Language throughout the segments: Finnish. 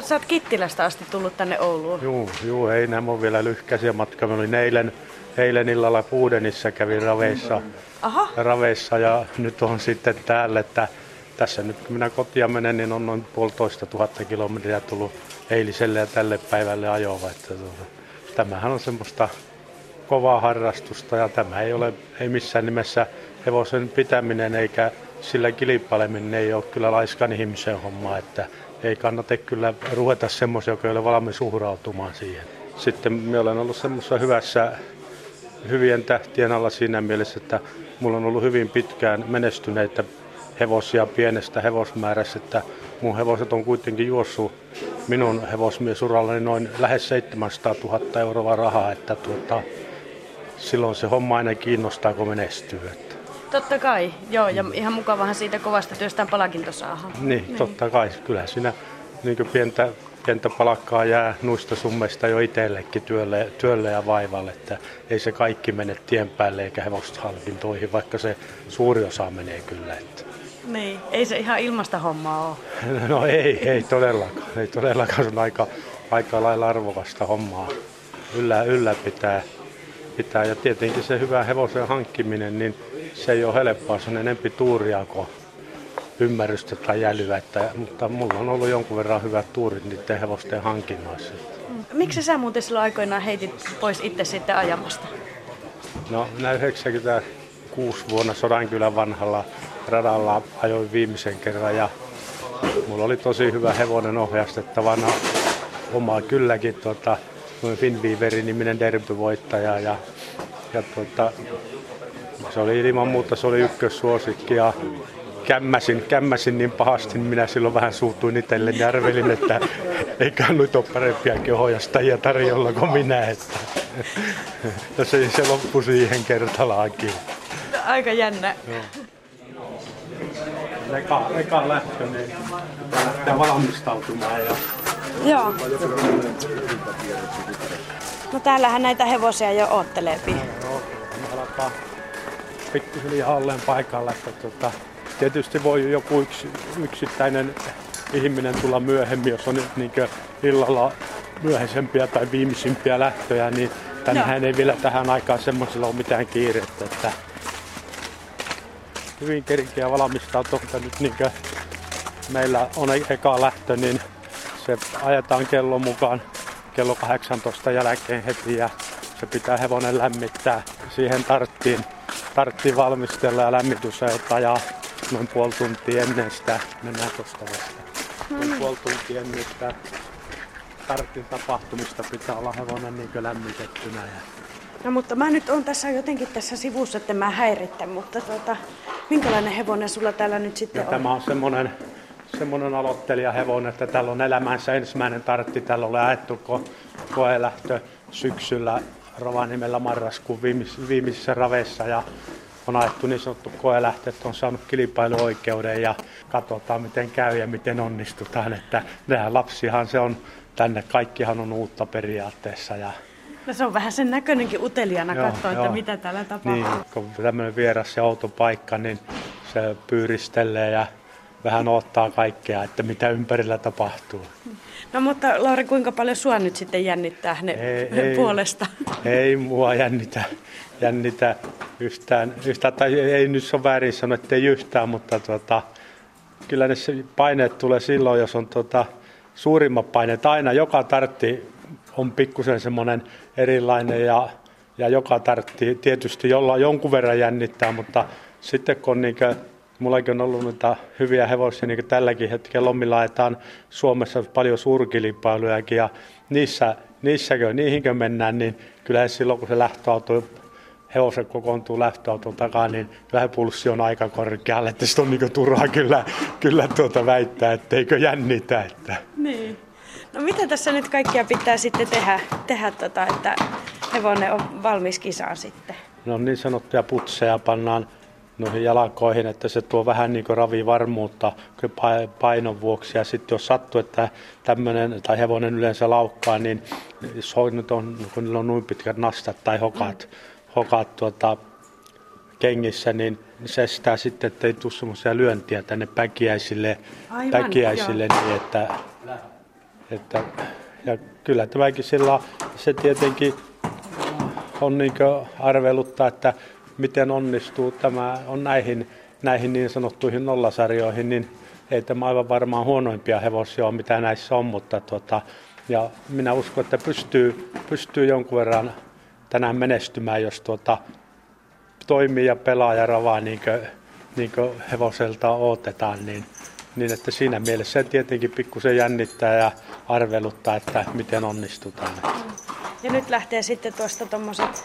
sä oot Kittilästä asti tullut tänne Ouluun. Juu, juu ei nämä on vielä lyhkäisiä matkaa. Mä olin eilen, eilen illalla Puudenissa, kävin raveissa, Aha, raveissa ja nyt on sitten täällä, että tässä nyt kun minä kotia menen, niin on noin puolitoista tuhatta kilometriä tullut eiliselle ja tälle päivälle ajoa. Että tuota, tämähän on semmoista kovaa harrastusta ja tämä ei ole ei missään nimessä hevosen pitäminen eikä sillä kilpaileminen ei ole kyllä laiskan ihmisen homma, että ei kannata kyllä ruveta semmoisia, joka ei ole valmis uhrautumaan siihen. Sitten minä olen ollut semmoisessa hyvässä, hyvien tähtien alla siinä mielessä, että mulla on ollut hyvin pitkään menestyneitä hevosia pienestä hevosmäärästä, että mun hevoset on kuitenkin juossut minun hevosmiesurallani noin lähes 700 000 euroa rahaa, että tuota, silloin se homma aina kiinnostaa, kun menestyy. Totta kai. Joo, ja ihan mukavahan siitä kovasta työstään palkinto saada. Niin, totta kai. Kyllä siinä niin pientä, pientä palkkaa jää nuista summeista jo itsellekin työlle, työlle ja vaivalle, että ei se kaikki mene tien päälle eikä hevoshalkintoihin, vaikka se suuri osa menee kyllä. Että. Niin, ei se ihan ilmasta hommaa ole. No ei, ei todellakaan. Ei todellakaan, se on aika, aika lailla arvokasta hommaa yllä, ylläpitää. Pitää. Ja tietenkin se hyvä hevosen hankkiminen, niin se ei ole helppoa, se on enempi tuuria kuin ymmärrystä tai jälyä. Että, mutta mulla on ollut jonkun verran hyvät tuurit niiden hevosten hankinnoissa. Miksi sä muuten silloin aikoinaan heitit pois itse sitten ajamasta? No, minä 96 vuonna Sodankylän vanhalla radalla ajoin viimeisen kerran ja mulla oli tosi hyvä hevonen ohjastettavana. Oma kylläkin tuota, noin Finviiveri niminen derbyvoittaja ja, ja tuota, se oli ilman muuta se oli ykkössuosikki ja kämmäsin, kämmäsin niin pahasti, niin minä silloin vähän suutuin itselleni ja arvelin, että eiköhän nyt ole parempiakin ohjastajia tarjolla kuin minä. Että. Ja se, se loppui siihen kertalaakin. Aika jännä. Eka, eka lähtö, niin lähtee valmistautumaan. Ja... Joo. No täällähän näitä hevosia jo ootteleepi. Joo, alkaa pikkuhiljaa olleen paikalla. Että tuota, tietysti voi joku yksi, yksittäinen ihminen tulla myöhemmin, jos on nyt niin illalla myöhäisempiä tai viimeisimpiä lähtöjä, niin tänään ei vielä tähän aikaan semmoisella ole mitään kiirettä. Että hyvin kerkeä valmistautua, nyt niin meillä on e- eka lähtö, niin se ajetaan kellon mukaan kello 18 jälkeen heti ja se pitää hevonen lämmittää. Siihen tarttiin, tarttiin valmistella ja lämmitys ja noin puoli tuntia ennen sitä. Mennään tuosta vasta. Noin puoli tuntia ennen sitä tarttin tapahtumista pitää olla hevonen niin lämmitettynä. Ja No mutta mä nyt on tässä jotenkin tässä sivussa, että mä häirittä, mutta tuota, minkälainen hevonen sulla täällä nyt sitten ja on? tämä on semmoinen, semmoinen aloittelijahevonen, että täällä on elämänsä ensimmäinen tartti. Täällä on ajettu ko- koelähtö syksyllä Rovaniemellä marraskuun viimeis- viimeisissä raveissa ja on ajettu niin sanottu koelähtö, että on saanut kilpailuoikeuden ja katsotaan miten käy ja miten onnistutaan. Että nämä lapsihan se on tänne, kaikkihan on uutta periaatteessa ja No se on vähän sen näköinenkin uteliaana Joo, katsoa, että joo. mitä täällä tapahtuu. Niin, kun tämmöinen vieras ja outo paikka, niin se pyyristelee ja vähän ottaa kaikkea, että mitä ympärillä tapahtuu. No mutta Lauri, kuinka paljon sua nyt sitten jännittää ne Ei, ei. puolesta? Ei mua jännitä, jännitä yhtään, yhtään, tai ei nyt se on väärin sanoa, että ei yhtään, mutta tota, kyllä ne paineet tulee silloin, jos on tota, suurimmat paineet. Aina joka tartti on pikkusen semmoinen erilainen ja, ja joka tartti tietysti jolla jonkun verran jännittää, mutta sitten kun on niinkö, mullakin on ollut noita hyviä hevosia, niin kuin tälläkin hetkellä lomilla ajetaan Suomessa paljon suurkilpailujakin ja niissä, niissäkö, niihinkö mennään, niin kyllä silloin kun se lähtöauto hevosen kokoontuu lähtöauton takaa, niin vähän pulssi on aika korkealle, että sitten on niin turhaa kyllä, kyllä tuota väittää, etteikö jännitä. Että. Niin. No mitä tässä nyt kaikkia pitää sitten tehdä, tehdä tota, että hevonen on valmis kisaan sitten? No niin sanottuja putseja pannaan noihin jalkoihin, että se tuo vähän niin ravivarmuutta pa- painon vuoksi. Ja sitten jos sattuu, että tämmöinen tai hevonen yleensä laukkaa, niin jos on, nyt on, kun niillä on noin pitkät nastat tai hokat, hokat tuota, kengissä, niin se estää sitten, että ei tule semmoisia lyöntiä tänne päkiäisille, Aivan, päkiäisille niin että että, ja kyllä tämäkin sillä se tietenkin on niin arvelutta, että miten onnistuu tämä on näihin, näihin niin sanottuihin nollasarjoihin, niin ei tämä aivan varmaan huonoimpia hevosia ole, mitä näissä on, mutta tuota, ja minä uskon, että pystyy, pystyy jonkun verran tänään menestymään, jos tuota, toimii ja pelaa ja ravaa niin kuin, niin kuin hevoselta odotetaan, niin, niin että siinä mielessä se tietenkin pikkusen jännittää ja arveluttaa, että miten onnistutaan. Ja nyt lähtee sitten tuosta tuommoiset,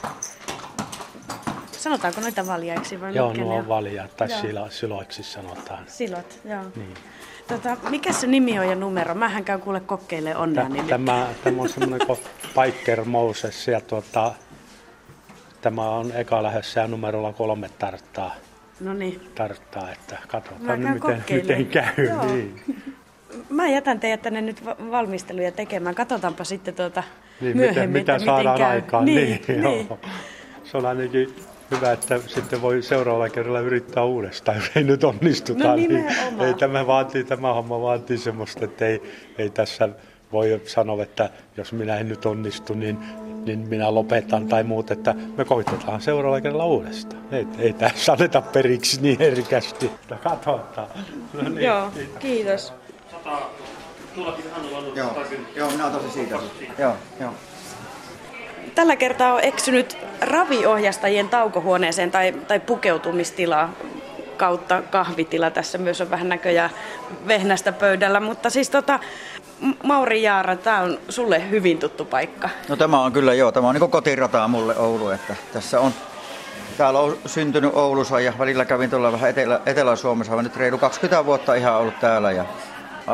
sanotaanko noita valjaiksi vai Joo, nuo on valjaat, tai silo, siloiksi sanotaan. Silot, joo. Niin. Tota, mikä se nimi on ja numero? Mähän käyn kuule kokkeille onnea Tä, tämä, tämä on semmoinen kuin Piker Moses ja tuota, tämä on eka lähdössä ja numerolla kolme tarttaa. No niin. Tarttaa, että katsotaan nyt miten, miten käy. Joo. Niin. Mä jätän teidät tänne nyt valmisteluja tekemään. Katsotaanpa sitten tuota niin, myöhemmin, mitä, mitä saadaan miten käy. aikaan. Niin, niin, niin. Joo. Se on ainakin hyvä, että sitten voi seuraavalla kerralla yrittää uudestaan, jos ei nyt onnistuta. No niin ei, tämä, vaatii, tämä homma vaatii semmoista, että ei, ei tässä voi sanoa, että jos minä en nyt onnistu, niin, niin minä lopetan tai muut, että me koitetaan seuraavalla kerralla uudestaan. Ei, ei tässä anneta periksi niin herkästi. Katsotaan. No niin, Joo, kiitos. Joo, joo, minä tosi siitä. Joo, joo. Tällä kertaa on eksynyt raviohjastajien taukohuoneeseen tai, tai pukeutumistila kautta kahvitila. Tässä myös on vähän näköjään vehnästä pöydällä, mutta siis tota, Mauri Jaara, tämä on sulle hyvin tuttu paikka. No tämä on kyllä joo, tämä on niin kotirataa mulle Oulu, että tässä on Täällä on syntynyt Oulussa ja välillä kävin tuolla vähän Etelä, Etelä-Suomessa, nyt reilu 20 vuotta ihan ollut täällä ja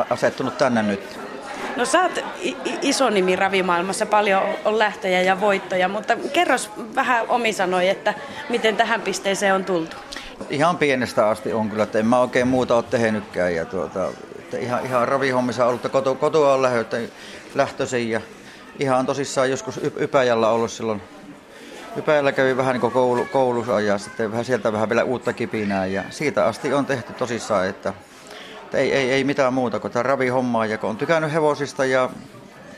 asettunut tänne nyt. No sä oot iso nimi ravimaailmassa, paljon on lähtöjä ja voittoja, mutta kerros vähän omi sanoi, että miten tähän pisteeseen on tultu? Ihan pienestä asti on kyllä, että en mä oikein muuta ole tehnytkään ja tuota, että ihan, ihan ravihommissa ollut, että koto, kotoa on lähtöisin ja ihan tosissaan joskus Ypäjällä ollut silloin Ypäjällä kävi vähän niin koulu, koulussa ja sitten vähän sieltä vähän vielä uutta kipinää ja siitä asti on tehty tosissaan, että ei, ei, ei mitään muuta kuin tämä ravihommaa ja kun on tykännyt hevosista ja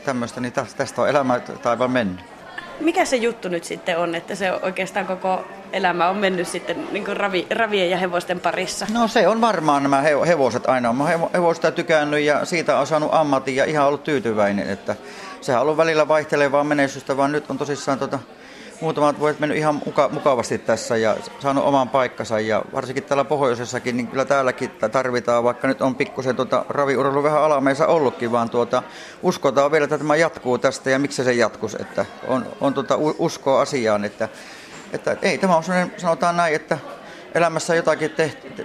tämmöistä, niin tästä on elämä taivaan mennyt. Mikä se juttu nyt sitten on, että se oikeastaan koko elämä on mennyt sitten niin kuin ravi, ravien ja hevosten parissa? No se on varmaan nämä hevoset aina. Olen hevosta tykännyt ja siitä on saanut ammatin ja ihan ollut tyytyväinen. Että sehän on ollut välillä vaihtelevaa menestystä, vaan nyt on tosissaan tota, muutamat vuodet mennyt ihan muka, mukavasti tässä ja saanut oman paikkansa. Ja varsinkin täällä pohjoisessakin, niin kyllä täälläkin tarvitaan, vaikka nyt on pikkusen tuota, raviurheilu vähän alameissa ollutkin, vaan tuota, uskotaan vielä, että tämä jatkuu tästä ja miksi se jatkuisi, että on, on tuota, uskoa asiaan, että, että ei, tämä on sellainen, sanotaan näin, että elämässä jotakin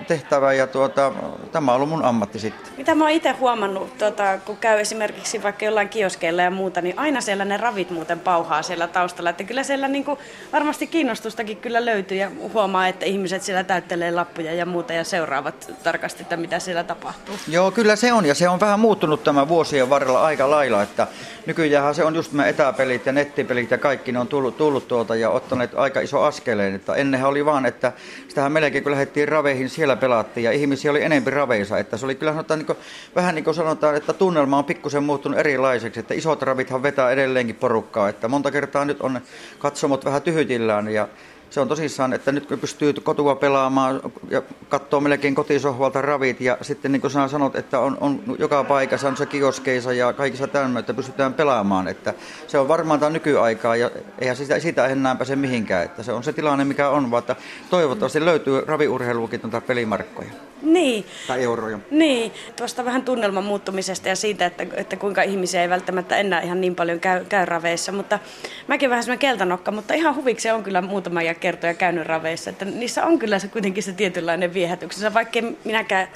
tehtävää ja tuota, tämä on ollut mun ammatti sitten. Mitä mä oon itse huomannut, tuota, kun käy esimerkiksi vaikka jollain kioskeilla ja muuta, niin aina siellä ne ravit muuten pauhaa siellä taustalla. Että kyllä siellä niin kuin, varmasti kiinnostustakin kyllä löytyy ja huomaa, että ihmiset siellä täyttelee lappuja ja muuta ja seuraavat tarkasti, että mitä siellä tapahtuu. Joo, kyllä se on ja se on vähän muuttunut tämä vuosien varrella aika lailla, että nykyään se on just nämä etäpelit ja nettipelit ja kaikki ne on tullut, tullut tuolta ja ottaneet aika iso askeleen. Että ennenhän oli vaan, että sitähän melkein kun lähdettiin raveihin, siellä pelattiin ja ihmisiä oli enempi raveissa. Että se oli kyllä sanotaan, niin kuin, vähän niin kuin sanotaan, että tunnelma on pikkusen muuttunut erilaiseksi, että isot ravithan vetää edelleenkin porukkaa. Että monta kertaa nyt on katsomot vähän tyhytillään ja se on tosissaan, että nyt kun pystyy kotua pelaamaan ja katsoo melkein kotisohvalta ravit ja sitten niin kuin sä sanot, että on, on joka paikassa, on se kioskeissa ja kaikissa tämmöistä, että pystytään pelaamaan. Että se on varmaan tämä nykyaikaa ja eihän sitä, sitä enää pääse mihinkään. Että se on se tilanne, mikä on, vaan että toivottavasti löytyy raviurheiluukin tuota pelimarkkoja. Niin. Tai euroja. Niin, tuosta vähän tunnelman muuttumisesta ja siitä, että, että kuinka ihmisiä ei välttämättä enää ihan niin paljon käy, käy raveissa. Mutta mäkin vähän semmoinen keltanokka, mutta ihan huviksi on kyllä muutama kertoja käynyt raveissa. Että niissä on kyllä se kuitenkin se tietynlainen viehätyksensä, vaikka minäkään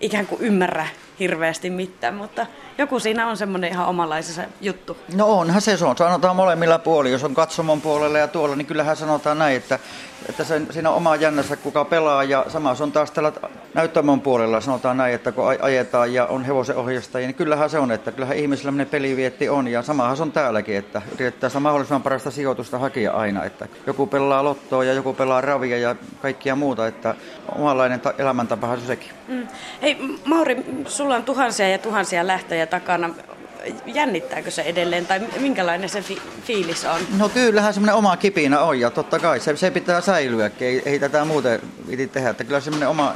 ikään kuin ymmärrä hirveästi mitään, mutta joku siinä on semmoinen ihan omanlaisensa juttu. No onhan se, se on, sanotaan molemmilla puolilla. Jos on katsomon puolella ja tuolla, niin kyllähän sanotaan näin, että, että sen, siinä on oma jännässä, kuka pelaa. Ja sama se on taas tällä näyttämön puolella, sanotaan näin, että kun ajetaan ja on hevosen ohjastajia, niin kyllähän se on, että kyllähän ihmisillä pelivietti on. Ja samahan se on täälläkin, että yritetään sitä mahdollisimman parasta sijoitusta hakea aina. Että joku pelaa lottoa ja joku pelaa ravia ja kaikkia muuta, että omanlainen ta- elämäntapahan se sekin. Mm. Hei Mauri, sulla on tuhansia ja tuhansia lähtöjä takana. Jännittääkö se edelleen tai minkälainen se fi- fiilis on? No kyllähän semmoinen oma kipinä on ja totta kai se, se pitää säilyä, ei, ei tätä muuten piti tehdä. Että kyllä semmoinen oma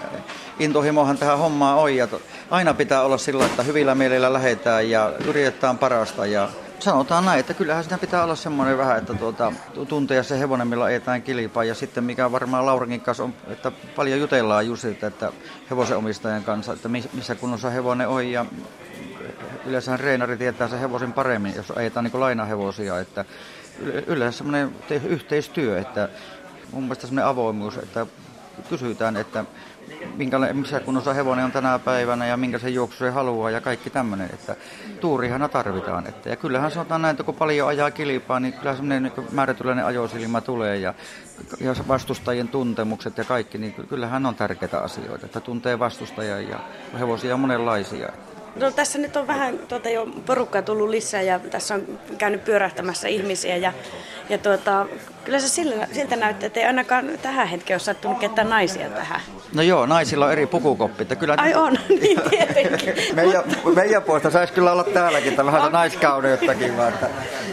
intohimohan tähän hommaan on ja to, aina pitää olla sillä, että hyvillä mielillä lähdetään ja yritetään parasta ja sanotaan näin, että kyllähän siinä pitää olla semmoinen vähän, että tuota, tuntea se hevonen, millä ajetaan kilpaa. Ja sitten mikä varmaan Laurankin kanssa on, että paljon jutellaan just että hevosen omistajan kanssa, että missä kunnossa hevonen on. Ja yleensä reenari tietää sen hevosen paremmin, jos ajetaan niin lainahevosia. Että yleensä semmoinen yhteistyö, että mun mielestä semmoinen avoimuus, että kysytään, että missä kunnossa hevonen on tänä päivänä ja minkä se juoksu haluaa ja kaikki tämmöinen. Että tuurihana tarvitaan. Että, ja kyllähän sanotaan näin, että kun paljon ajaa kilpaa, niin kyllä semmoinen niin määrätyläinen ajosilma tulee ja, ja vastustajien tuntemukset ja kaikki, niin kyllähän on tärkeitä asioita, että tuntee vastustajia ja hevosia on monenlaisia. No, tässä nyt on vähän tuota, jo porukkaa tullut lisää ja tässä on käynyt pyörähtämässä ihmisiä ja, ja tuota, kyllä se sillä, siltä näyttää, että ei ainakaan tähän hetkeen ole sattunut ketään naisia tähän. No joo, naisilla on eri pukukoppi. Kyllä... Ai on, niin tietenkin. meidän, meidän puolesta saisi kyllä olla täälläkin vähän on. naiskaudettakin vaan. Että,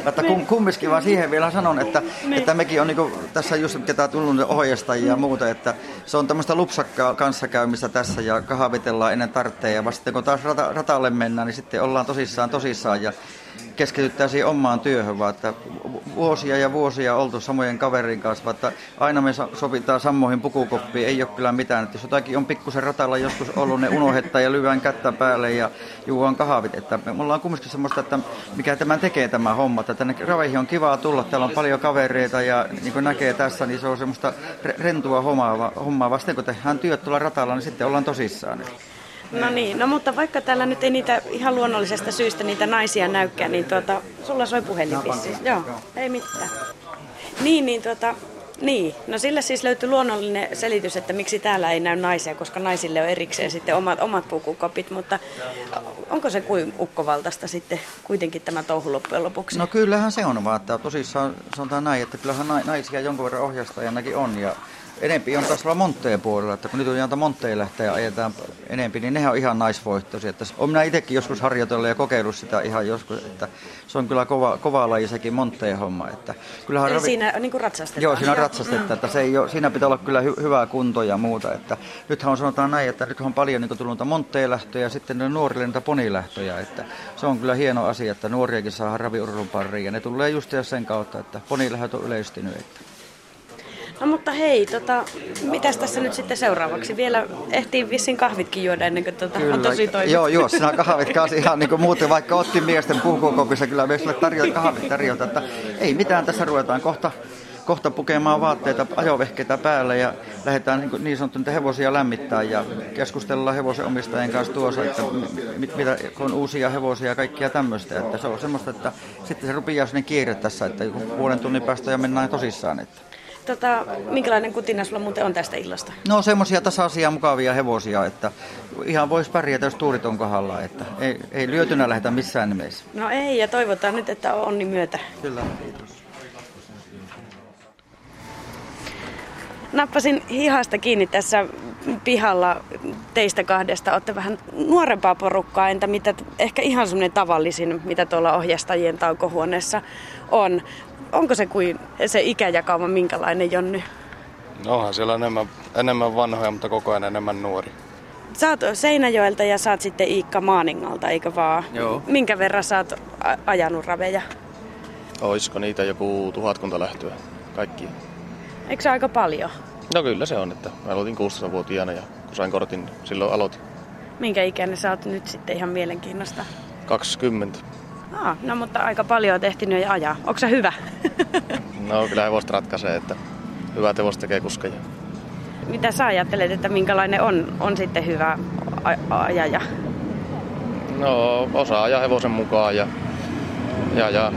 että kum, kumminkin vaan siihen vielä sanon, että, niin. että mekin on niin tässä just ketä tullut ohjeistajia ja muuta, että se on tämmöistä lupsakkaa kanssakäymistä tässä ja kahvitellaan ennen tartteja ja vasta kun taas rata, ratalle mennään, niin sitten ollaan tosissaan tosissaan ja keskityttäisiin omaan työhön, vaan että vuosia ja vuosia oltu samojen kaverin kanssa, vaan että aina me sovitaan samoihin pukukoppiin, ei ole kyllä mitään. Että jos jotakin on pikkusen ratalla joskus ollut, ne unohdetaan ja lyvään kättä päälle ja juon kahvit. Että me ollaan kumminkin semmoista, että mikä tämän tekee tämä homma, että tänne raveihin on kivaa tulla, täällä on paljon kavereita ja niin kuin näkee tässä, niin se on semmoista rentua hommaa, hommaa. Vasta kun tehdään työt tuolla ratalla, niin sitten ollaan tosissaan. No niin, no mutta vaikka täällä nyt ei niitä ihan luonnollisesta syystä niitä naisia näykään, niin tuota, sulla soi puhelin Joo, ei mitään. Niin, niin tuota, niin, no sillä siis löytyi luonnollinen selitys, että miksi täällä ei näy naisia, koska naisille on erikseen sitten omat, omat pukukopit, mutta onko se kuin ukkovaltaista sitten kuitenkin tämä touhu loppujen lopuksi? No kyllähän se on vaan, että tosissaan sanotaan näin, että kyllähän naisia jonkun verran ohjastajanakin on ja enempi on taas Montteen puolella, että kun nyt on janta Montteen lähteä ja ajetaan enempi, niin nehän on ihan naisvoittoisia. Että on minä itsekin joskus harjoitellut ja kokeillut sitä ihan joskus, että se on kyllä kova, kova laji sekin Montteen homma. Että kyllähän ravi... siinä niin kuin ratsastetaan. Joo, siinä ratsastetaan, mm. että se ei ole, siinä pitää olla kyllä hy, hyvää kuntoa ja muuta. Että nythän on sanotaan näin, että nyt on paljon niin tullut Montteen lähtöjä ja sitten ne nuorille niitä ponilähtöjä. Että se on kyllä hieno asia, että nuoriakin saa raviurheilun pariin ja ne tulee just sen kautta, että ponilähtöt on yleistynyt. Että No mutta hei, tota, mitäs tässä nyt sitten seuraavaksi? Vielä ehtii vissiin kahvitkin juoda ennen kuin tota, on tosi toimit. Joo, joo, sinä kahvit kanssa ihan niin kuin muuten, vaikka otti miesten puhukokopissa, kyllä me sulle tarjota kahvit tarjota, että ei mitään tässä ruvetaan kohta kohta pukemaan vaatteita, ajovehkeitä päälle ja lähdetään niin, niin sanottu hevosia lämmittää ja keskustellaan hevosen omistajien kanssa tuossa, että mit, mitä, kun on uusia hevosia ja kaikkia tämmöistä. Että se on semmoista, että sitten se rupeaa sinne kiire tässä, että puolen tunnin päästä ja mennään tosissaan. Että. Tota, minkälainen kutina sulla muuten on tästä illasta? No semmoisia tasaisia, mukavia hevosia, että ihan voisi pärjätä, jos tuurit on kohdalla. Että ei, ei lyötynä lähetä missään nimessä. No ei, ja toivotaan nyt, että on onni myötä. Kyllä, kiitos. Nappasin hihasta kiinni tässä pihalla teistä kahdesta. Olette vähän nuorempaa porukkaa, entä mitä ehkä ihan semmoinen tavallisin, mitä tuolla ohjastajien taukohuoneessa on onko se kuin se ikäjakauma minkälainen, Jonny? No onhan siellä enemmän, enemmän vanhoja, mutta koko ajan enemmän nuori. Sä oot Seinäjoelta ja saat sitten Iikka Maaningalta, eikö vaan? Joo. Minkä verran sä oot ajanut raveja? Oisko niitä joku tuhatkunta lähtöä, kaikki? Eikö se aika paljon? No kyllä se on, että mä aloitin 16-vuotiaana ja kun sain kortin, silloin aloitin. Minkä ikäinen sä oot nyt sitten ihan mielenkiinnosta? 20. Ah, no mutta aika paljon on tehty ja ajaa. Onko se hyvä? no kyllä hevosta ratkaisee, että hyvä hevosta tekee kuskeja. Mitä sä ajattelet, että minkälainen on, on sitten hyvä ajaja? No osaa ajaa hevosen mukaan ja, ja, ja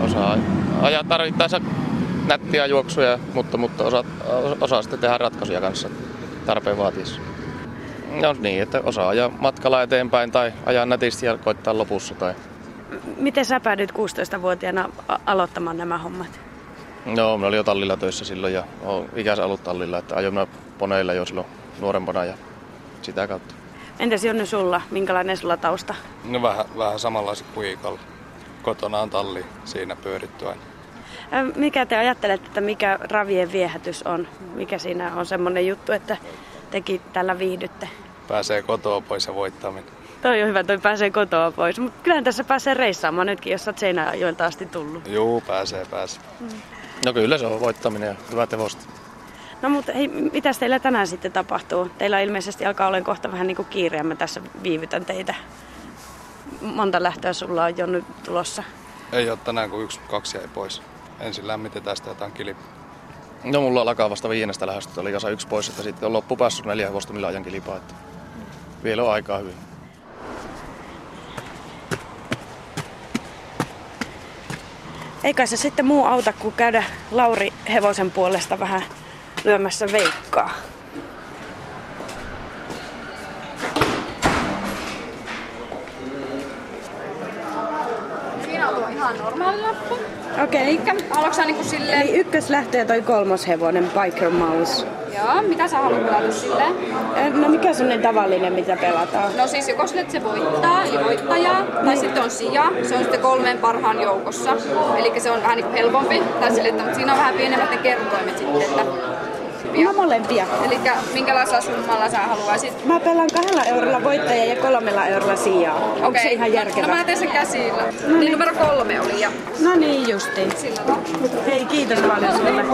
osaa ajaa tarvittaessa nättiä juoksuja, mutta, mutta osaa, osaa sitten tehdä ratkaisuja kanssa tarpeen vaatiessa. No niin, että osaa ajaa matkalla eteenpäin tai ajaa nätisti ja koittaa lopussa tai Miten sä päädyit 16-vuotiaana aloittamaan nämä hommat? No, mä olin jo tallilla töissä silloin ja olen ikänsä ollut tallilla, että ajoin poneilla jo silloin nuorempana ja sitä kautta. Entäs Jonne sulla? Minkälainen sulla tausta? No vähän, vähän samanlaisen kuin Iikalla. Kotona on talli siinä pyöritty aina. Mikä te ajattelette, että mikä ravien viehätys on? Mikä siinä on semmoinen juttu, että tekin tällä viihdytte? Pääsee kotoa pois ja voittaminen. Toi on hyvä, toi pääsee kotoa pois. Mutta kyllähän tässä pääsee reissaamaan nytkin, jos olet Seinäjoelta asti tullut. Juu, pääsee, pääsee. Mm. No kyllä se on voittaminen ja hyvä tevosta. No mutta hei, mitä teillä tänään sitten tapahtuu? Teillä ilmeisesti alkaa olla kohta vähän niin kuin kiire mä tässä viivytän teitä. Monta lähtöä sulla on jo nyt tulossa? Ei ole tänään, kun yksi, kaksi jäi pois. Ensin lämmitetään sitä jotain kilip. No mulla alkaa vasta viiennestä lähdöstä, oli kasa yksi pois, että sitten on loppupäässä neljä hevosta, millä ajan kilipaa. Että vielä on aikaa hyvin. Eikä se sitten muu auta, kuin käydä Lauri hevosen puolesta vähän lyömässä veikkaa. Siinä on tuo ihan normaali lappu. Okei. Okay. Haluatko sä niinku silleen... Eli ykköslähtö ja toi kolmoshevonen, Biker Mouse. Joo, mitä sä haluat pelata silleen? No mikä on sellainen tavallinen, mitä pelataan? No siis joko sille, että se voittaa ja voittajaa, tai sitten on sija. Se on sitten kolmen parhaan joukossa. Eli se on vähän niin helpompi. Tai sille, että, mutta siinä on vähän pienemmät ne kertoimet sitten, että molempia. No molempia. Eli minkälaisella summalla sä haluaisit? Mä pelaan kahdella eurolla voittajaa ja kolmella eurolla sijaa. Okay. Onko se ihan järkevä? No mä teen sen käsillä. No niin, numero kolme oli. Ja... No niin justiin. Sillä Hei, kiitos paljon sulle.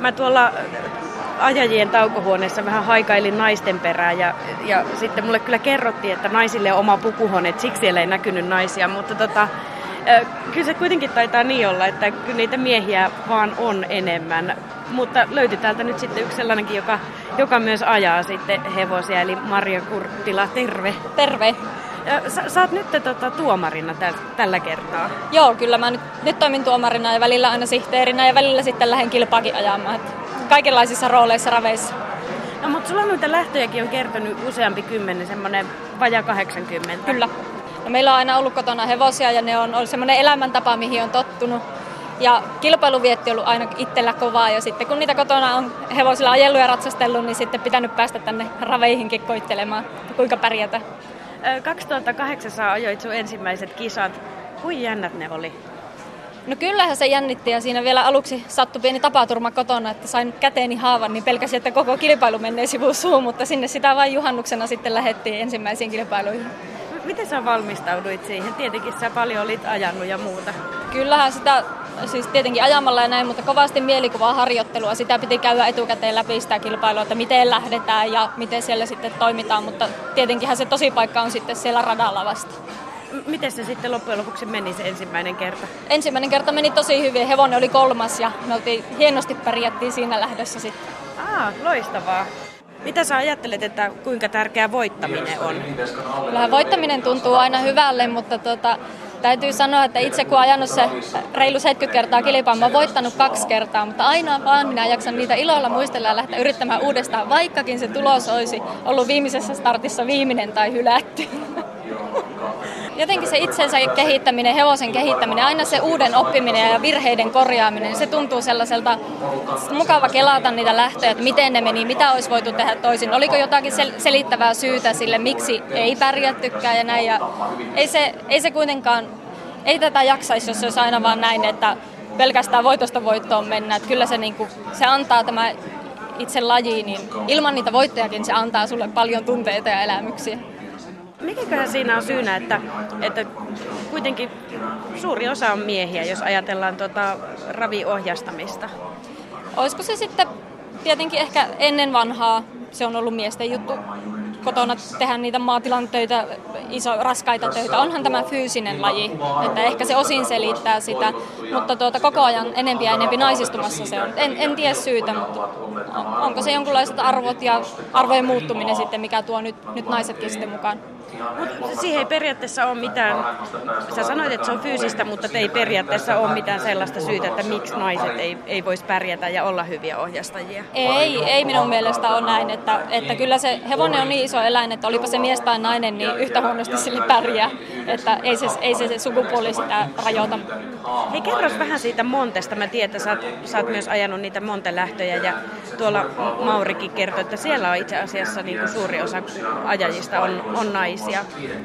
Mä tuolla ajajien taukohuoneessa vähän haikailin naisten perään ja, ja sitten mulle kyllä kerrottiin, että naisille on oma pukuhuone, että siksi siellä ei näkynyt naisia, mutta tota, kyllä se kuitenkin taitaa niin olla, että kyllä niitä miehiä vaan on enemmän. Mutta löytyi täältä nyt sitten yksi sellainenkin, joka, joka myös ajaa sitten hevosia, eli Maria Kurttila, terve. Terve. Sä, sä oot nyt tota, tuomarina täl, tällä kertaa. Joo, kyllä mä nyt, nyt toimin tuomarina ja välillä aina sihteerinä ja välillä sitten lähden kilpaakin ajamaan. Että kaikenlaisissa rooleissa raveissa. No mutta sulla noita lähtöjäkin on kertonut useampi kymmenen, semmoinen vaja 80. Kyllä. No, meillä on aina ollut kotona hevosia ja ne on ollut semmoinen elämäntapa, mihin on tottunut. Ja kilpailuvietti on ollut aina itsellä kovaa ja sitten kun niitä kotona on hevosilla ajellut ja ratsastellut, niin sitten pitänyt päästä tänne raveihinkin koittelemaan, kuinka pärjätä. 2008 ajoit sun ensimmäiset kisat. Kuin jännät ne oli? No kyllähän se jännitti ja siinä vielä aluksi sattui pieni tapaturma kotona, että sain käteeni haavan, niin pelkäsin, että koko kilpailu menee sivuun suun, mutta sinne sitä vain juhannuksena sitten lähettiin ensimmäisiin kilpailuihin. Miten sä valmistauduit siihen? Tietenkin sä paljon olit ajanut ja muuta. Kyllähän sitä, siis tietenkin ajamalla ja näin, mutta kovasti mielikuvaa harjoittelua. Sitä piti käydä etukäteen läpi sitä kilpailua, että miten lähdetään ja miten siellä sitten toimitaan, mutta tietenkinhän se tosi paikka on sitten siellä radalla vasta miten se sitten loppujen lopuksi meni se ensimmäinen kerta? Ensimmäinen kerta meni tosi hyvin. Hevonen oli kolmas ja me oltiin hienosti pärjättiin siinä lähdössä sitten. Aa, loistavaa. Mitä sä ajattelet, että kuinka tärkeä voittaminen on? Kyllähän voittaminen tuntuu aina hyvälle, mutta tota, täytyy sanoa, että itse kun ajanut se reilu 70 kertaa kilpaa, mä oon voittanut kaksi kertaa, mutta aina vaan minä jaksan niitä iloilla muistella ja lähteä yrittämään uudestaan, vaikkakin se tulos olisi ollut viimeisessä startissa viimeinen tai hylätty. jotenkin se itsensä kehittäminen, hevosen kehittäminen, aina se uuden oppiminen ja virheiden korjaaminen, se tuntuu sellaiselta mukava kelata niitä lähtöjä, että miten ne meni, mitä olisi voitu tehdä toisin. Oliko jotakin sel- selittävää syytä sille, miksi ei pärjättykään ja näin. Ja ei, se, ei se kuitenkaan, ei tätä jaksaisi, jos se olisi aina vaan näin, että pelkästään voitosta voittoon mennä. Että kyllä se, niin kuin, se antaa tämä itse laji, niin ilman niitä voittojakin se antaa sulle paljon tunteita ja elämyksiä. Mikäköhän siinä on syynä, että, että kuitenkin suuri osa on miehiä, jos ajatellaan tuota raviohjastamista? Olisiko se sitten tietenkin ehkä ennen vanhaa, se on ollut miesten juttu kotona tehdä niitä maatilan töitä, iso, raskaita töitä. Onhan tämä fyysinen laji, että ehkä se osin selittää sitä, mutta tuota, koko ajan enempi ja enempi naisistumassa se on. En, en tiedä syytä, mutta onko se jonkinlaiset arvot ja arvojen muuttuminen sitten, mikä tuo nyt, nyt naisetkin sitten mukaan? Mutta siihen ei periaatteessa ole mitään, sä sanoit, että se on fyysistä, mutta ei periaatteessa ole mitään sellaista syytä, että miksi naiset ei, ei voisi pärjätä ja olla hyviä ohjastajia. Ei, ei minun mielestä ole näin, että, että kyllä se hevonen on niin iso eläin, että olipa se mies tai nainen, niin yhtä huonosti sille pärjää. että ei se, ei se, se sukupuoli sitä rajoita. Hei kerros vähän siitä Montesta. Mä tiedän, että sä oot, sä oot myös ajanut niitä Montelähtöjä ja tuolla Maurikin kertoi, että siellä on itse asiassa niin kuin suuri osa ajajista on, on naisia.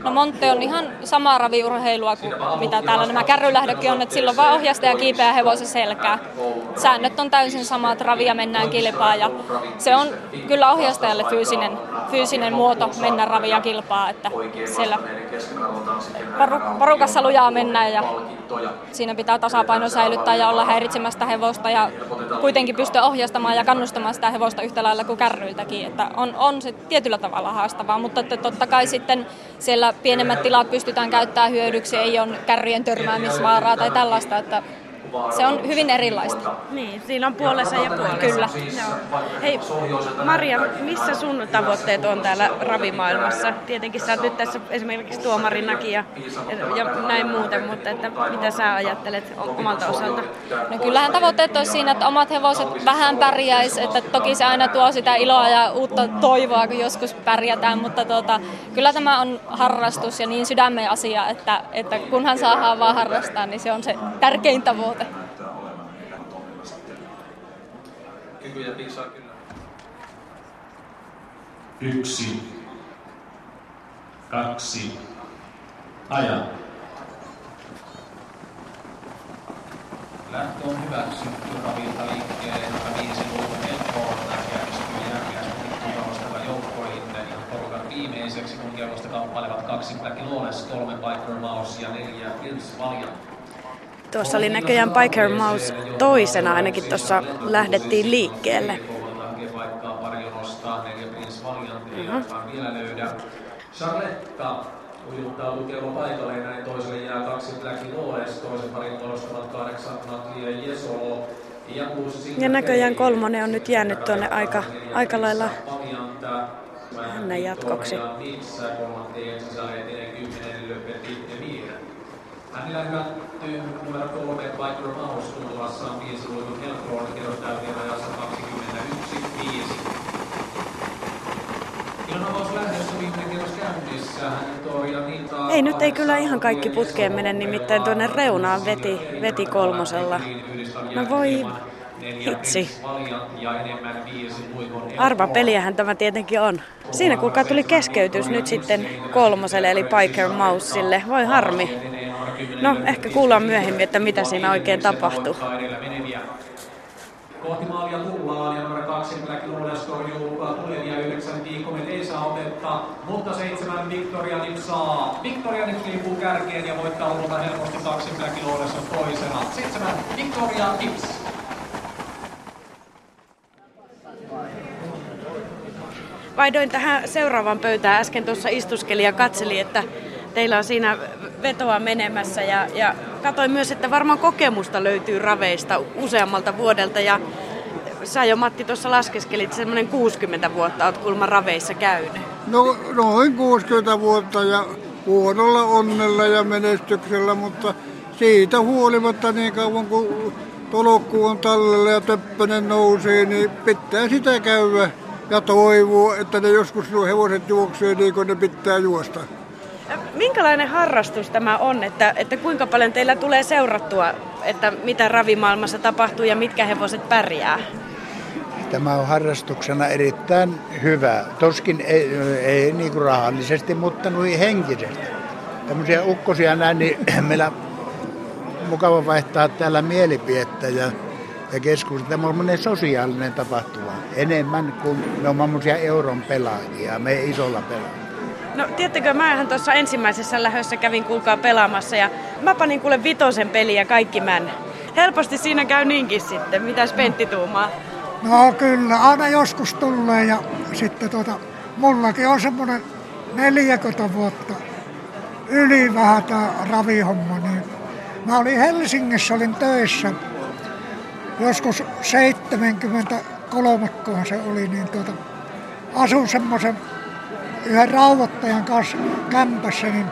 No Monte on ihan samaa raviurheilua kuin mitä täällä nämä kärrylähdökin on, että silloin vaan ohjastaja kiipeää hevosen selkää. Säännöt on täysin samat, ravia mennään kilpaa ja se on kyllä ohjastajalle fyysinen, fyysinen muoto mennä ravia kilpaa, että siellä porukassa lujaa mennään ja siinä pitää tasapaino säilyttää ja olla häiritsemästä hevosta ja kuitenkin pystyä ohjastamaan ja kannustamaan sitä hevosta yhtä lailla kuin kärryiltäkin. Että on, on se tietyllä tavalla haastavaa, mutta että totta kai sitten siellä pienemmät tilat pystytään käyttämään hyödyksi, ei ole kärryjen törmäämisvaaraa tai tällaista, että se on hyvin erilaista. Niin, siinä on puolensa ja puolensa. Kyllä. Joo. Hei, Maria, missä sun tavoitteet on täällä ravimaailmassa? Tietenkin sä oot nyt tässä esimerkiksi tuomarinakin ja, ja näin muuten, mutta että mitä sä ajattelet omalta osalta? No kyllähän tavoitteet olisi siinä, että omat hevoset vähän pärjäis, että toki se aina tuo sitä iloa ja uutta toivoa, kun joskus pärjätään, mutta tuota, kyllä tämä on harrastus ja niin sydämen asia, että, että kunhan saadaan vaan harrastaa, niin se on se tärkein tavoite. Kykyjä piisaa kyllä. Yksi. Kaksi. Aja. Lähtö on hyväksytty ravilta liikkeelle, joka viisi luvun helppoon järjestyy järkeästi kiinostava joukkoihin. Ja porukan viimeiseksi kun kielosta kamppailevat kaksi Black Lawless, kolme Biker Mouse ja neljä Prince Valja. Tuossa oli näköjään Biker Mouse toisena, ainakin tuossa lähdettiin liikkeelle. Charletta ujuttautuu kello paikalle ja näin toiselle jää kaksi Black Lawless, toisen parin muodostavat kahdeksan Natlia Jesolo. Ja, ja näköjään kolmonen on nyt jäänyt tuonne aika, aika lailla hänen jatkoksi. Hänellä hylätty numero kolme Michael Maus tuntuvassaan viisi luikun helppoon kerrostäytien ajassa 21.5. Ilmavaus lähdössä viimeinen kierros käynnissä. Ei nyt ei kyllä ihan kaikki putkeen mene, nimittäin tuonne reunaan veti, veti kolmosella. No voi hitsi. Arva peliähän tämä tietenkin on. Siinä kuka tuli keskeytys nyt sitten kolmoselle eli Piker Mausille. Voi harmi. No, ehkä kuullaan myöhemmin, että mitä siinä oikein tapahtuu. Kohti maalia tullaan ja numero kaksi Black Lawless torjuu tulevia yhdeksän viikomet ei saa otetta, mutta seitsemän Victoria Nips saa. Victoria Nips liipuu kärkeen ja voittaa luvulta helposti kaksi Black Lawless on toisena. Seitsemän Victoria Nips. Vaihdoin tähän seuraavaan pöytään. Äsken tuossa istuskelin ja katselin, että teillä on siinä vetoa menemässä ja, ja katsoin myös, että varmaan kokemusta löytyy raveista useammalta vuodelta ja sä jo Matti tuossa laskeskelit, semmoinen 60 vuotta oot kulma raveissa käynyt. No noin 60 vuotta ja huonolla onnella ja menestyksellä, mutta siitä huolimatta niin kauan kuin tolokku on tallella ja töppönen nousee, niin pitää sitä käydä ja toivoo, että ne joskus nuo hevoset juoksee niin kuin ne pitää juosta. Minkälainen harrastus tämä on, että, että kuinka paljon teillä tulee seurattua, että mitä ravimaailmassa tapahtuu ja mitkä hevoset pärjää? Tämä on harrastuksena erittäin hyvä. Toskin ei, ei niin kuin rahallisesti, mutta noin henkisesti. Tämmöisiä ukkosia näin, niin meillä mukava vaihtaa täällä mielipidettä ja, ja keskustella. Tämä on sosiaalinen tapahtuma enemmän kuin me on euron pelaajia, me isolla pelaajia. No tiedättekö, mähän tuossa ensimmäisessä lähössä kävin kuulkaa pelaamassa ja mä panin kuule vitosen peliä kaikki män. Helposti siinä käy niinkin sitten. Mitäs Pentti tuumaa? No kyllä, aina joskus tulee ja sitten tota, mullakin on semmoinen 40 vuotta yli vähän tämä ravihomma. Niin mä olin Helsingissä, olin töissä joskus 73 se oli, niin tuota, asun semmoisen yhden rauhoittajan kanssa kämpässä, niin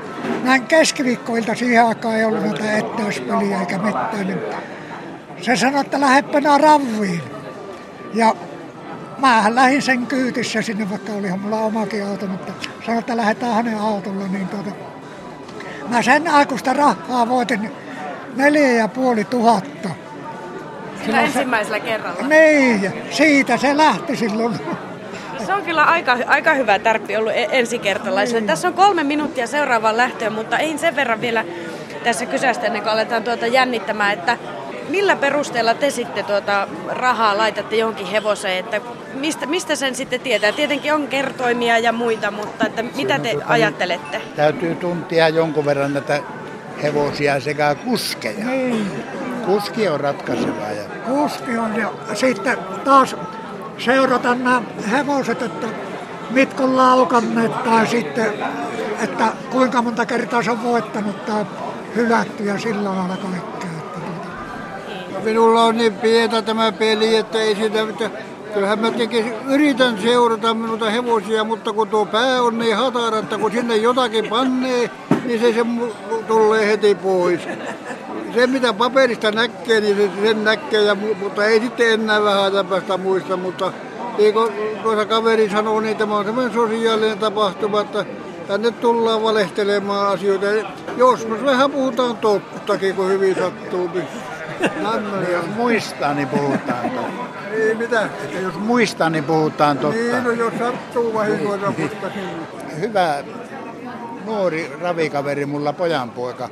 näin keskiviikkoilta siihen aikaan ei ollut näitä ettäyspeliä eikä mitään, niin se sanoi, että lähdepä ravviin. Ja Mähän lähdin sen kyytissä sinne, vaikka olihan mulla omakin auto, mutta sanoi, että lähdetään hänen autolla, niin tuota, Mä sen aikuista rahaa voitin neljä ja puoli tuhatta. Sillä ensimmäisellä kerralla. Niin, siitä se lähti silloin. Se on kyllä aika, aika hyvä tärppi ollut e- ensikertalaiselle. Niin. Tässä on kolme minuuttia seuraavaan lähtöön, mutta ei sen verran vielä tässä kysästä ennen kuin aletaan tuota jännittämään, että millä perusteella te sitten tuota rahaa laitatte johonkin hevoseen, että mistä, mistä sen sitten tietää? Tietenkin on kertoimia ja muita, mutta että mitä te ajattelette? Täytyy tuntia jonkun verran näitä hevosia sekä kuskeja. Niin. Kuski on ratkaiseva. Ja Kuski on ja sitten taas seurata nämä hevoset, että mitkä on laukanneet tai sitten, että kuinka monta kertaa se on voittanut tai hylätty ja sillä lailla kaikkea. Tuota. Minulla on niin pientä tämä peli, että ei sitä mitään. Kyllähän mä tekisin, yritän seurata minulta hevosia, mutta kun tuo pää on niin hatara, että kun sinne jotakin pannee, niin se, se tulee heti pois. Se mitä paperista näkee, niin se, sen näkee, ja, mu- mutta ei sitten enää vähän päästä muista. Mutta niin kuin tuossa kaveri sanoi, niin tämä on semmoinen sosiaalinen tapahtuma, että tänne tullaan valehtelemaan asioita. Joskus vähän puhutaan tottakin, kun hyvin sattuu. Nämmöinen. jos muistaa, niin puhutaan totta. Niin, mitä? Että jos muistaa, niin puhutaan totta. Niin, no jos sattuu vahingoita, mutta sinne. Hyvä nuori ravikaveri, mulla pojanpoika.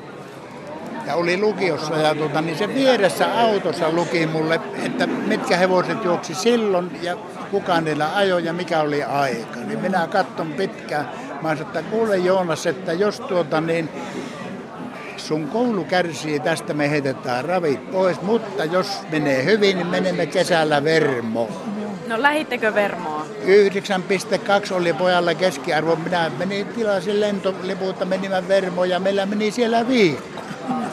Ja oli lukiossa ja tuota, niin se vieressä autossa luki mulle, että mitkä hevoset juoksi silloin ja kuka niillä ajoi ja mikä oli aika. Niin minä katson pitkään. Mä sanoin, että kuule Joonas, että jos tuota niin sun koulu kärsii, tästä me heitetään ravit pois, mutta jos menee hyvin, niin menemme kesällä Vermoon. No lähittekö Vermoa? 9,2 oli pojalla keskiarvo. Minä menin tilasin lentoliputta, menimme Vermoon ja meillä meni siellä viikko.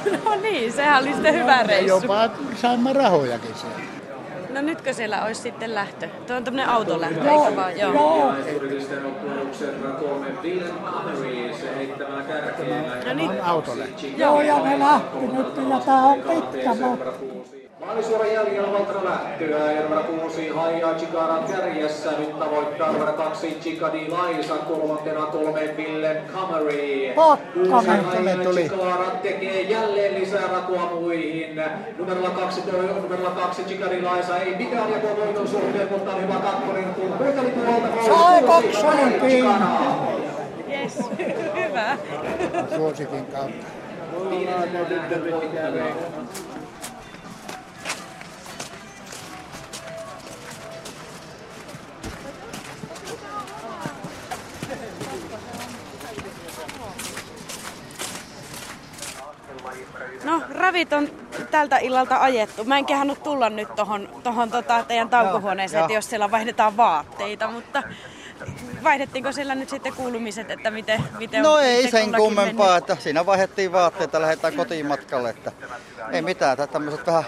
No niin, sehän oli sitten hyvä Ja reissu. jopa saimme rahojakin siellä. No nytkö siellä olisi sitten lähtö? Tuo on tämmöinen autolähtö, eikö vaan? Joo. No niin. Autolle. Joo, ja ne lähti nyt ja tää on pitkä matka. Maalisuoran jäljellä Valtra lähtöä ja numero kuusi Haija Chikaran kärjessä. Nyt tavoittaa numero kaksi Chikadi Laisa, kolmantena kolme Ville Kamari. Kuusi Haija tuli. Chikara tekee jälleen lisää rakoa muihin. Numerolla kaksi, numerolla kaksi Chikadi Laisa ei mitään jakoa voiton suhteen, mutta on hyvä kakkonen, kun kuunteli puolta. Sai kaksonen kiinni. Yes. Hyvä. Suosikin kautta. No, ravit on tältä illalta ajettu. Mä en kehannut tulla nyt tohon, tohon tota teidän taukohuoneeseen, Joo, että jos siellä vaihdetaan vaatteita, mutta vaihdettiinko siellä nyt sitten kuulumiset, että miten, miten No ei sen kummempaa, mennyt? että siinä vaihdettiin vaatteita, lähdetään kotiin matkalle. Että ei mitään, että tämmöiset vähän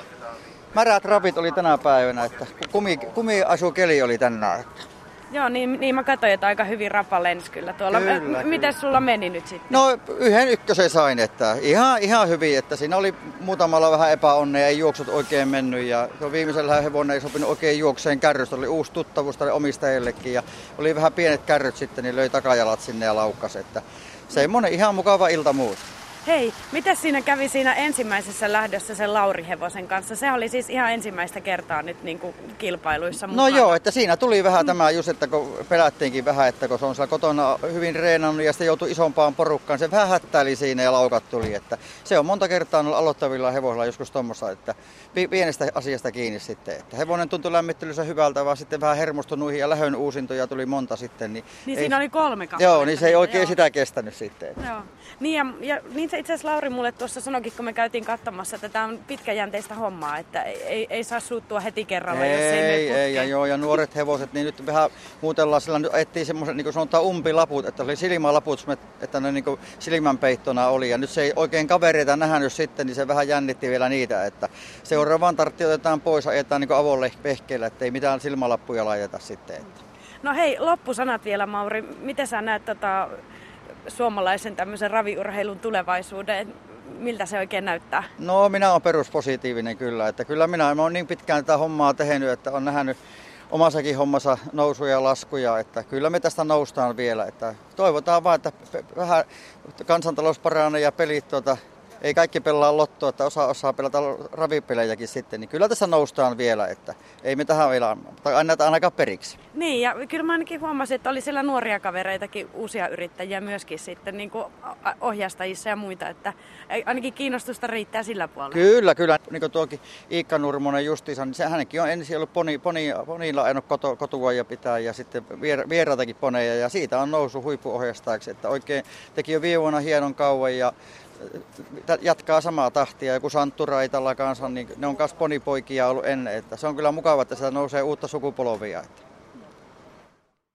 märät rapit oli tänä päivänä, että kumi, kumiasukeli oli tänään. Että. Joo, niin, niin mä katsoin, että aika hyvin rapa lensi kyllä tuolla. Kyllä, kyllä. Miten sulla meni nyt sitten? No yhden ykkösen sain, että ihan, ihan hyvin, että siinä oli muutamalla vähän epäonnea, ei juoksut oikein mennyt ja se viimeisellä hevonen ei sopinut oikein juokseen kärrystä, oli uusi tuttavuus tälle omistajillekin ja oli vähän pienet kärryt sitten, niin löi takajalat sinne ja laukkas, että semmoinen ihan mukava ilta muut. Hei, mitä siinä kävi siinä ensimmäisessä lähdössä sen Lauri Hevosen kanssa? Se oli siis ihan ensimmäistä kertaa nyt niin kuin kilpailuissa No mukana. joo, että siinä tuli vähän tämä just, että kun pelättiinkin vähän, että kun se on siellä kotona hyvin reenannut ja sitten joutui isompaan porukkaan, se vähän hättäili siinä ja laukat tuli. Että se on monta kertaa aloittavilla hevosilla joskus tuommoista, että pi- pienestä asiasta kiinni sitten. Että hevonen tuntui lämmittelyssä hyvältä, vaan sitten vähän hermostui nuihin ja lähön uusintoja tuli monta sitten. Niin, Niin ei- siinä oli kolme kappaletta. Joo, niin se ei oikein Joo. sitä kestänyt sitten. Joo. Niin, ja, ja niin se itse asiassa Lauri mulle tuossa sanoikin, kun me käytiin katsomassa, että tämä on pitkäjänteistä hommaa, että ei, ei, ei saa suuttua heti kerralla, jos ei Ei, ei, ja joo, ja nuoret hevoset, niin nyt vähän muutellaan sillä, nyt ajettiin semmoiset, niin kuin sanotaan umpilaput, että oli silmälaput, että ne niin kuin silmänpeittona oli, ja nyt se ei oikein kavereita nähnyt sitten, niin se vähän jännitti vielä niitä, että seuraavaan tartti otetaan pois, ajetaan niin avolle pehkeillä, että ei mitään silmälappuja laiteta sitten. Että. No hei, loppusanat vielä Mauri. Miten sä näet tota, suomalaisen tämmöisen raviurheilun tulevaisuuden? Miltä se oikein näyttää? No minä olen peruspositiivinen kyllä, että kyllä minä, olen niin pitkään tätä hommaa tehnyt, että on nähnyt omassakin hommassa nousuja ja laskuja, että kyllä me tästä noustaan vielä. Että toivotaan vaan, että vähän kansantalous paranee ja pelit tuota, ei kaikki pelaa lottoa, että osa osaa pelata ravipelejäkin sitten, niin kyllä tässä noustaan vielä, että ei me tähän vielä, tai anneta ainakaan periksi. Niin, ja kyllä mä ainakin huomasin, että oli siellä nuoria kavereitakin, uusia yrittäjiä myöskin sitten niin kuin ohjastajissa ja muita, että ainakin kiinnostusta riittää sillä puolella. Kyllä, kyllä. Niin kuin tuokin Iikka Nurmonen justiinsa, niin se, hänenkin on ensin ollut poni, poni, ponilla ajanut koto, kotua ja pitää ja sitten vier, vieraitakin poneja ja siitä on nousu huippuohjastajaksi, että oikein teki jo viime vuonna hienon kauan ja jatkaa samaa tahtia. Joku Santtu Raitalla kanssa, niin ne on myös ponipoikia ollut ennen. Että se on kyllä mukava, että sitä nousee uutta sukupolvia. Että.